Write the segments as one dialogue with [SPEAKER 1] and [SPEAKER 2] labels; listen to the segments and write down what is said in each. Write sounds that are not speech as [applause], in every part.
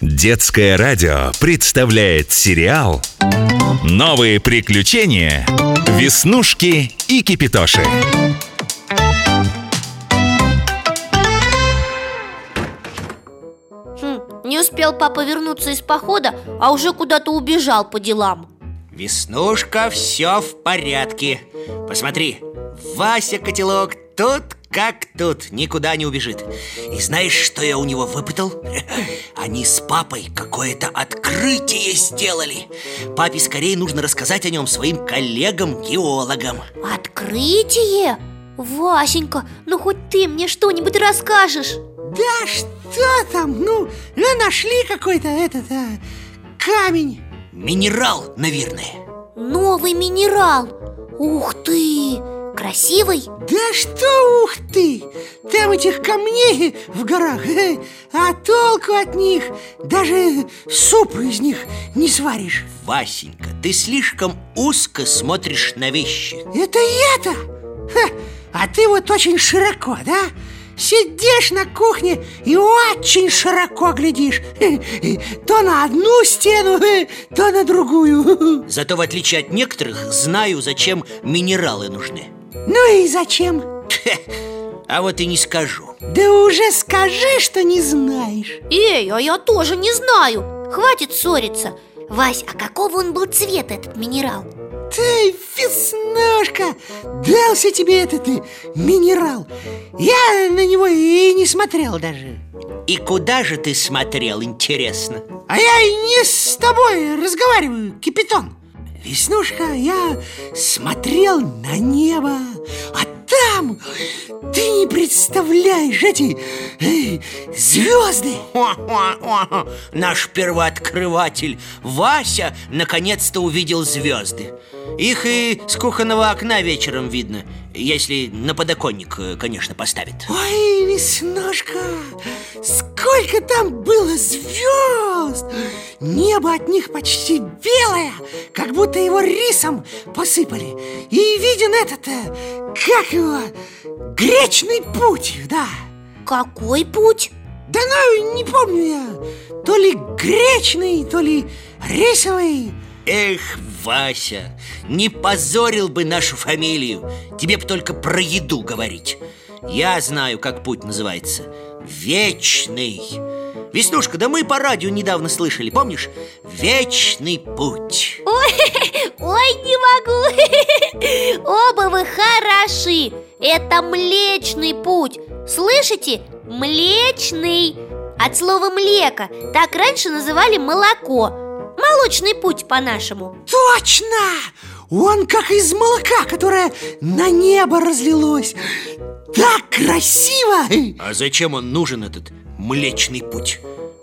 [SPEAKER 1] Детское радио представляет сериал «Новые приключения. Веснушки и Кипитоши».
[SPEAKER 2] Хм, не успел папа вернуться из похода, а уже куда-то убежал по делам
[SPEAKER 3] Веснушка, все в порядке Посмотри, Вася котелок тут как тут, никуда не убежит. И знаешь, что я у него выпытал? [laughs] Они с папой какое-то открытие сделали. Папе скорее нужно рассказать о нем своим коллегам-геологам
[SPEAKER 2] Открытие? Васенька, ну хоть ты мне что-нибудь расскажешь.
[SPEAKER 4] Да что там, ну, ну нашли какой-то этот а, камень.
[SPEAKER 3] Минерал, наверное.
[SPEAKER 2] Новый минерал. Ух ты! Красивый?
[SPEAKER 4] Да что ух ты! Там этих камней в горах, э, а толку от них даже суп из них не сваришь
[SPEAKER 3] Васенька, ты слишком узко смотришь на вещи
[SPEAKER 4] Это я-то? А ты вот очень широко, да? Сидишь на кухне и очень широко глядишь То на одну стену, то на другую [laughs]
[SPEAKER 3] Зато в отличие от некоторых знаю, зачем минералы нужны
[SPEAKER 4] ну и зачем? [laughs]
[SPEAKER 3] А вот и не скажу.
[SPEAKER 4] Да уже скажи, что не знаешь.
[SPEAKER 2] Эй, а я тоже не знаю. Хватит ссориться. Вась, а какого он был цвета, этот минерал?
[SPEAKER 4] Ты, веснушка, дался тебе этот и, минерал. Я на него и не смотрел даже.
[SPEAKER 3] И куда же ты смотрел, интересно?
[SPEAKER 4] А я и не с тобой разговариваю, Кипятон Веснушка, я смотрел на небо, а там, ты не представляешь, эти э, звезды. [laughs]
[SPEAKER 3] Наш первооткрыватель Вася наконец-то увидел звезды. Их и с кухонного окна вечером видно Если на подоконник, э, конечно, поставит
[SPEAKER 4] Ой, Веснушка, сколько там было звезд! Небо от них почти белое, как будто его рисом посыпали. И виден этот, э, как его, гречный путь, да.
[SPEAKER 2] Какой путь?
[SPEAKER 4] Да ну, не помню я То ли гречный, то ли рисовый
[SPEAKER 3] Эх, Вася, не позорил бы нашу фамилию. Тебе бы только про еду говорить. Я знаю, как путь называется. Вечный. Веснушка, да мы по радио недавно слышали, помнишь? Вечный путь.
[SPEAKER 2] Ой, [laughs] ой, не могу. [laughs] Оба вы хороши. Это Млечный путь. Слышите? Млечный. От слова млека Так раньше называли молоко Молочный путь по-нашему
[SPEAKER 4] Точно! Он как из молока, которое на небо разлилось Так красиво!
[SPEAKER 3] А зачем он нужен, этот Млечный путь?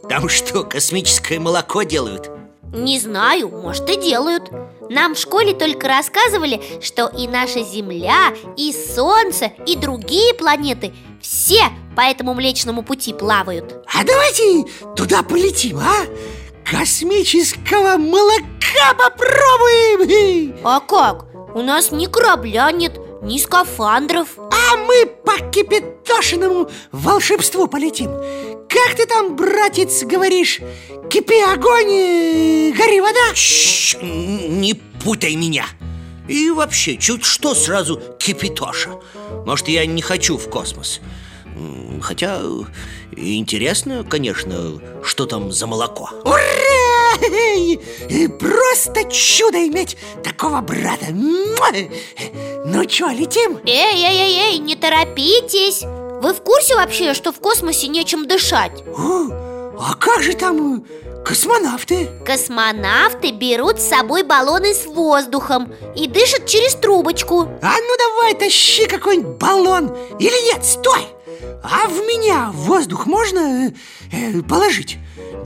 [SPEAKER 3] Там что, космическое молоко делают?
[SPEAKER 2] Не знаю, может и делают Нам в школе только рассказывали, что и наша Земля, и Солнце, и другие планеты Все по этому Млечному пути плавают
[SPEAKER 4] А давайте туда полетим, а? Космического молока попробуем! [laughs]
[SPEAKER 2] А как? У нас ни корабля нет, ни скафандров
[SPEAKER 4] А мы по кипятошиному волшебству полетим Как ты там, братец, говоришь? Кипи огонь, гори вода
[SPEAKER 3] Шш, не путай меня И вообще, чуть что сразу кипятоша Может, я не хочу в космос Хотя интересно, конечно, что там за молоко
[SPEAKER 4] Ура! Просто чудо иметь такого брата Ну что, летим?
[SPEAKER 2] Эй, эй, эй, эй, не торопитесь Вы в курсе вообще, что в космосе нечем дышать?
[SPEAKER 4] О, а как же там космонавты?
[SPEAKER 2] Космонавты берут с собой баллоны с воздухом И дышат через трубочку
[SPEAKER 4] А ну давай, тащи какой-нибудь баллон Или нет, стой! А в меня воздух можно э, положить?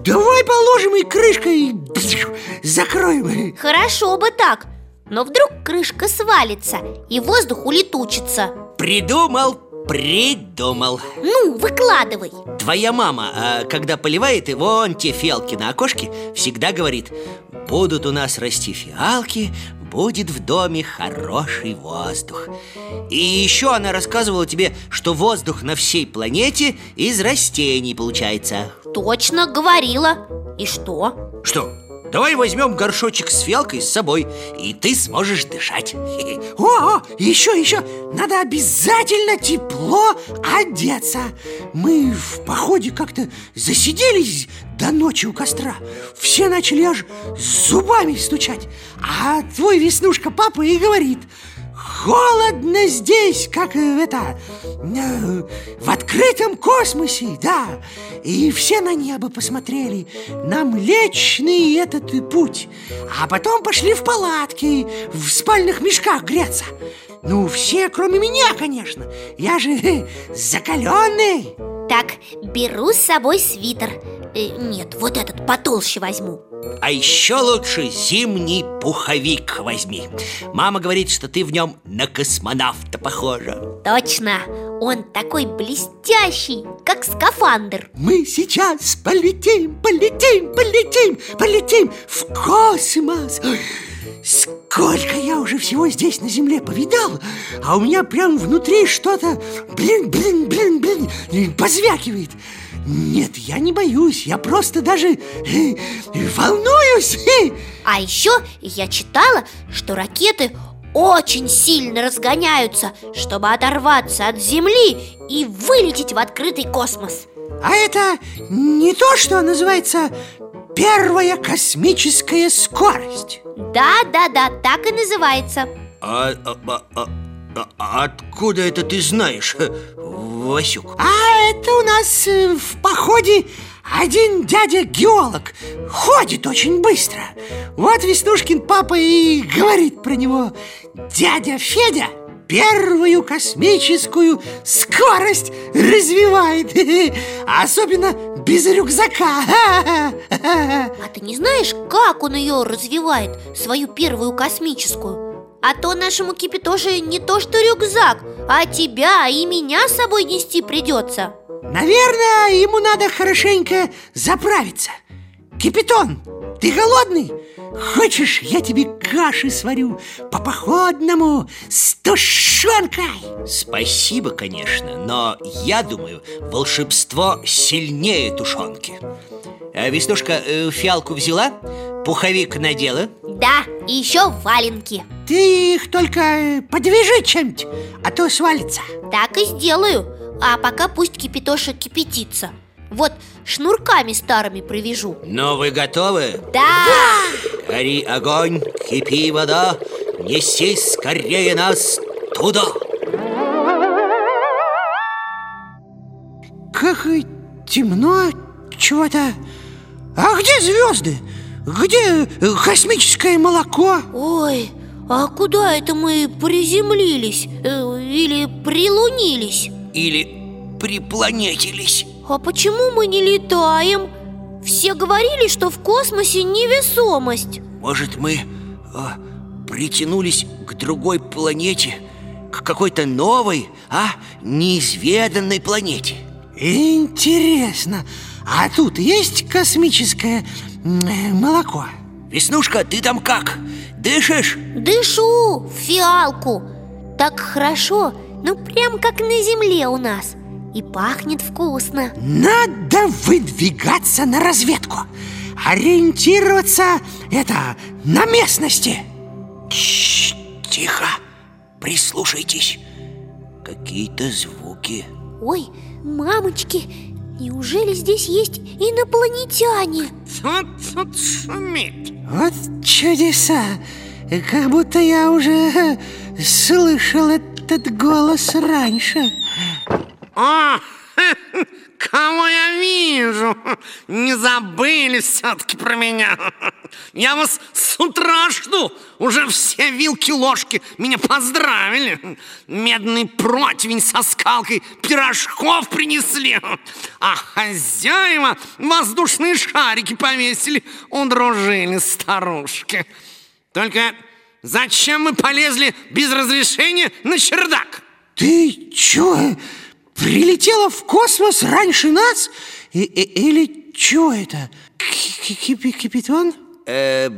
[SPEAKER 4] Давай положим и крышкой закроем.
[SPEAKER 2] Хорошо бы так Но вдруг крышка свалится и воздух улетучится.
[SPEAKER 3] Придумал, придумал.
[SPEAKER 2] Ну, выкладывай.
[SPEAKER 3] Твоя мама, а, когда поливает и вон те фиалки на окошке Всегда говорит Будут у нас расти фиалки, будет в доме хороший воздух И еще она рассказывала тебе, что воздух на всей планете из растений получается
[SPEAKER 2] Точно говорила И что?
[SPEAKER 3] Что? Давай возьмем горшочек с фиалкой с собой, и ты сможешь дышать. [laughs]
[SPEAKER 4] О, еще, еще, надо обязательно тепло одеться. Мы в походе как-то засиделись до ночи у костра. Все начали аж зубами стучать. А твой веснушка папа и говорит Холодно здесь, как это э, В открытом космосе, да. И все на небо посмотрели На Млечный этот путь. А потом пошли в палатки В спальных мешках греться. Ну, все, кроме меня, конечно. Я же э, закаленный
[SPEAKER 2] Так, беру с собой свитер. Э, Нет, вот этот потолще возьму.
[SPEAKER 3] А еще лучше зимний пуховик возьми. Мама говорит, что ты в нем на космонавта похожа.
[SPEAKER 2] Точно, он такой блестящий, как скафандр.
[SPEAKER 4] Мы сейчас полетим, полетим, полетим, полетим в космос. Ой, Сколько я уже всего здесь на земле повидал А у меня прям внутри что-то, блин, блин, блин, блин, позвякивает. Нет, я не боюсь, я просто даже э, волнуюсь. [laughs]
[SPEAKER 2] А еще я читала, что ракеты очень сильно разгоняются, чтобы оторваться от Земли и вылететь в открытый космос.
[SPEAKER 4] А это не то, что называется первая космическая скорость.
[SPEAKER 2] Да, да, да, так и называется.
[SPEAKER 3] А, а, а, а, а откуда это ты знаешь, Васюк?
[SPEAKER 4] А это у нас э, в походе один дядя-геолог Ходит очень быстро. Вот Веснушкин папа и говорит про него. Дядя Федя первую космическую скорость развивает [laughs] Особенно без рюкзака [laughs]
[SPEAKER 2] А ты не знаешь, как он ее развивает, свою первую космическую? А то нашему кипятоше не то что рюкзак, а тебя и меня с собой нести придется
[SPEAKER 4] Наверное, ему надо хорошенько заправиться Кипятон, ты голодный? Хочешь, я тебе каши сварю по-походному с тушенкой?
[SPEAKER 3] Спасибо, конечно, но я думаю, волшебство сильнее тушенки а, Веснушка, э, фиалку взяла? Пуховик надела?
[SPEAKER 2] Да, и еще валенки
[SPEAKER 4] Ты их только подвяжи чем-нибудь, а то свалится
[SPEAKER 2] Так и сделаю А пока пусть кипятоша кипятится Вот шнурками старыми привяжу
[SPEAKER 3] Ну, вы готовы?
[SPEAKER 2] Да!
[SPEAKER 3] Гори огонь, кипи вода Неси скорее нас туда
[SPEAKER 4] Как темно чего-то А где звезды? Где космическое молоко?
[SPEAKER 2] Ой, а куда это мы приземлились? Э, или прилунились?
[SPEAKER 3] Или припланетились
[SPEAKER 2] А почему мы не летаем? Все говорили, что в космосе невесомость
[SPEAKER 3] Может, мы а, притянулись к другой планете К какой-то новой, а, неизведанной планете
[SPEAKER 4] Интересно, а тут есть космическое молоко?
[SPEAKER 3] Веснушка, ты там как? Дышишь?
[SPEAKER 2] Дышу в фиалку. Так хорошо, ну прям как на земле у нас. И пахнет вкусно.
[SPEAKER 4] Надо выдвигаться на разведку. Ориентироваться это на местности.
[SPEAKER 3] Чш, тихо, прислушайтесь. Какие-то звуки.
[SPEAKER 2] Ой, мамочки, неужели здесь есть инопланетяне?
[SPEAKER 5] Тут, тут шумит
[SPEAKER 4] Вот чудеса! Как будто я уже слышал этот голос раньше.
[SPEAKER 5] О, [laughs] кого я вижу? Не забыли все-таки про меня. Я вас с утра жду. Уже все вилки-ложки меня поздравили. Медный противень со скалкой пирожков принесли. А хозяева воздушные шарики повесили. Удружили старушки. Только зачем мы полезли без разрешения на чердак?
[SPEAKER 4] Ты чё, прилетела в космос раньше нас? И, и- или чё это? К- кипи- Кипятон?
[SPEAKER 3] Э,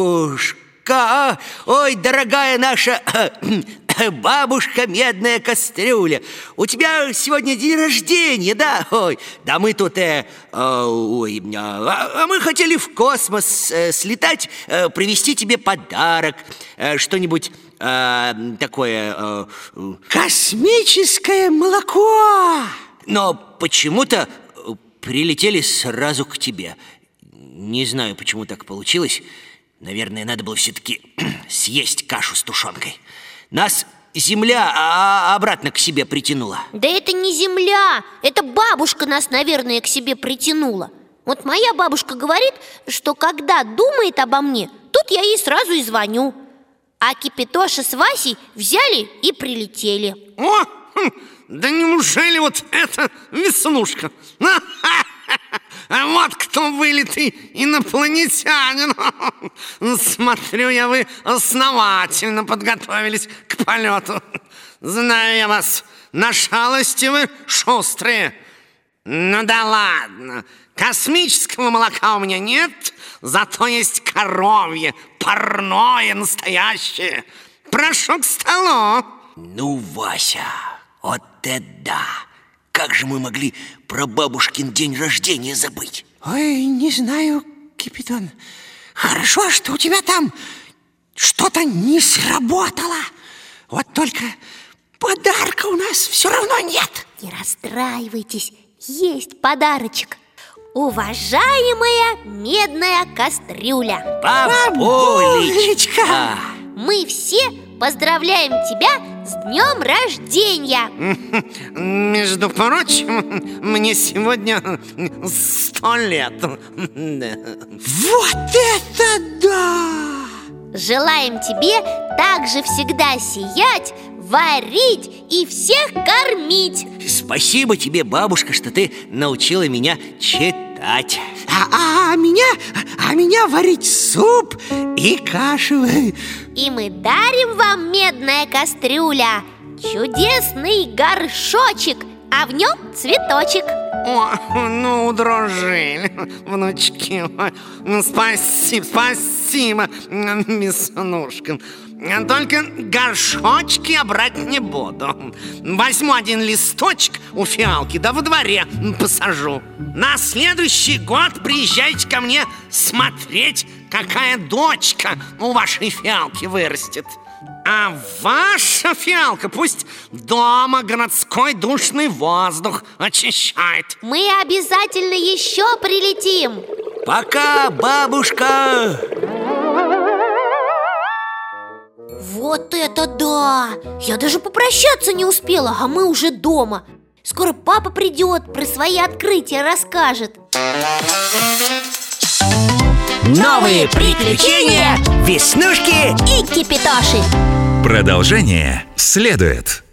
[SPEAKER 3] Бабушка, ой, дорогая наша [clears throat] бабушка медная кастрюля У тебя сегодня день рождения, да? Ой, да мы тут, э, э, ой, а, а мы хотели в космос э, слетать, э, привезти тебе подарок э, Что-нибудь э, такое... Э,
[SPEAKER 4] Космическое молоко!
[SPEAKER 3] Но почему-то э, прилетели сразу к тебе. Не знаю, почему так получилось. Наверное, надо было все-таки [clears throat] съесть кашу с тушенкой Нас земля а, а обратно к себе притянула.
[SPEAKER 2] Да это не земля, это бабушка нас, наверное, к себе притянула. Вот моя бабушка говорит, что когда думает обо мне, тут я ей сразу и звоню А Кипитоша с Васей взяли и прилетели.
[SPEAKER 5] О, хм, да неужели вот это веснушка? [laughs] А вот кто вылитый инопланетянин. [laughs] Смотрю я, вы основательно подготовились к полету. [laughs] Знаю я вас, на шалости вы шустрые. Ну да ладно, космического молока у меня нет Зато есть коровье, парное, настоящее. Прошу к столу.
[SPEAKER 3] Ну, Вася, вот это да! Как же мы могли про бабушкин день рождения забыть?
[SPEAKER 4] Ой, не знаю, Капитан. Хорошо, что у тебя там что-то не сработало. Вот только подарка у нас все равно нет.
[SPEAKER 2] Не расстраивайтесь, есть подарочек Уважаемая медная кастрюля
[SPEAKER 4] Бабулечка!
[SPEAKER 2] Мы все поздравляем тебя с днем рождения [laughs]
[SPEAKER 5] Между прочим, мне сегодня сто лет
[SPEAKER 4] Вот это да!
[SPEAKER 2] Желаем тебе также всегда сиять, варить и всех кормить.
[SPEAKER 3] Спасибо тебе, бабушка, что ты научила меня читать.
[SPEAKER 4] А, а меня, а меня варить суп и кашу.
[SPEAKER 2] И мы дарим вам, медная кастрюля, чудесный горшочек, а в нем цветочек.
[SPEAKER 5] О, ну, удружили, внучки ну, Спасибо, спасибо, Мяснушка Только горшочки я брать не буду. Возьму один листочек у фиалки, да во дворе посажу. На следующий год приезжайте ко мне смотреть, какая дочка у вашей фиалки вырастет. А ваша фиалка пусть дома городской душный воздух очищает.
[SPEAKER 2] Мы обязательно еще прилетим.
[SPEAKER 3] Пока, бабушка!
[SPEAKER 2] Вот это да! Я даже попрощаться не успела, а мы уже дома Скоро папа придет, про свои открытия расскажет
[SPEAKER 3] Новые приключения Веснушки
[SPEAKER 2] И кипитоши
[SPEAKER 1] Продолжение следует.